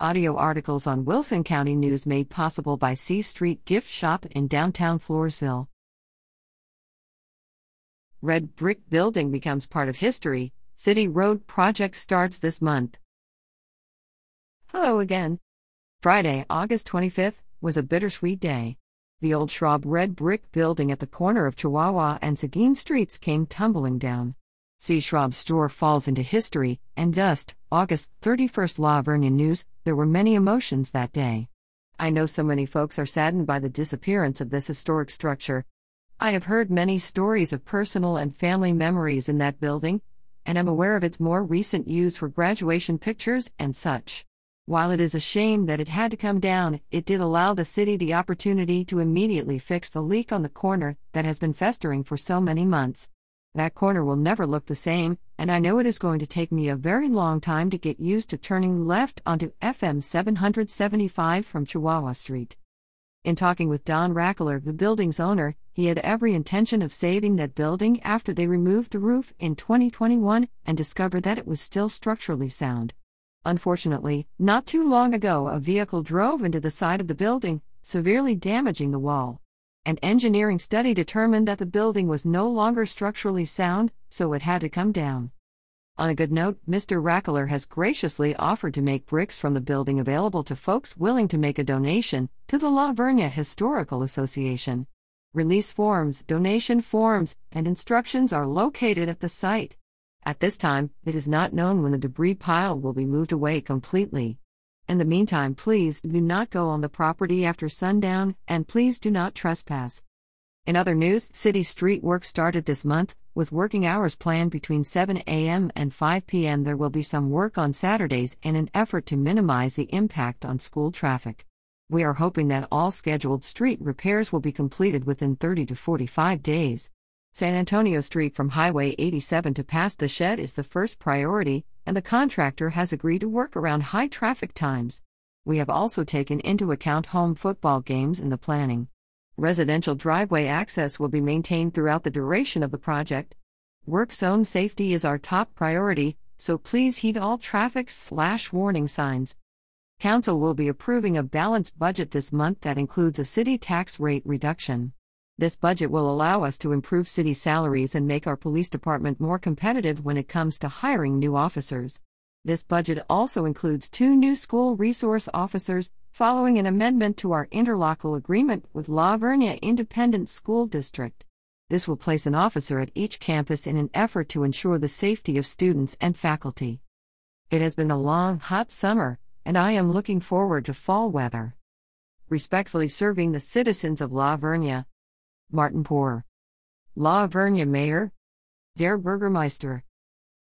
Audio articles on Wilson County News made possible by C Street Gift Shop in downtown Floresville. Red Brick Building becomes part of history. City Road project starts this month. Hello again. Friday, August 25th, was a bittersweet day. The old Schraub red brick building at the corner of Chihuahua and Seguin Streets came tumbling down. C. Schraub's store falls into history, and dust, August 31st La Vernia News, there were many emotions that day. I know so many folks are saddened by the disappearance of this historic structure. I have heard many stories of personal and family memories in that building, and am aware of its more recent use for graduation pictures and such. While it is a shame that it had to come down, it did allow the city the opportunity to immediately fix the leak on the corner that has been festering for so many months. That corner will never look the same, and I know it is going to take me a very long time to get used to turning left onto FM 775 from Chihuahua Street. In talking with Don Rackler, the building's owner, he had every intention of saving that building after they removed the roof in 2021 and discovered that it was still structurally sound. Unfortunately, not too long ago, a vehicle drove into the side of the building, severely damaging the wall. An engineering study determined that the building was no longer structurally sound, so it had to come down. On a good note, Mr. Rackler has graciously offered to make bricks from the building available to folks willing to make a donation to the La Vernia Historical Association. Release forms, donation forms, and instructions are located at the site. At this time, it is not known when the debris pile will be moved away completely. In the meantime, please do not go on the property after sundown, and please do not trespass. In other news, city street work started this month, with working hours planned between 7 a.m. and 5 p.m. There will be some work on Saturdays in an effort to minimize the impact on school traffic. We are hoping that all scheduled street repairs will be completed within 30 to 45 days. San Antonio Street from Highway 87 to past the shed is the first priority, and the contractor has agreed to work around high traffic times. We have also taken into account home football games in the planning. Residential driveway access will be maintained throughout the duration of the project. Work zone safety is our top priority, so please heed all traffic slash warning signs. Council will be approving a balanced budget this month that includes a city tax rate reduction. This budget will allow us to improve city salaries and make our police department more competitive when it comes to hiring new officers. This budget also includes two new school resource officers, following an amendment to our interlocal agreement with La Vernia Independent School District. This will place an officer at each campus in an effort to ensure the safety of students and faculty. It has been a long, hot summer, and I am looking forward to fall weather. Respectfully serving the citizens of La Vernia, Martin Poore. La Vernia Mayor, Der Bürgermeister.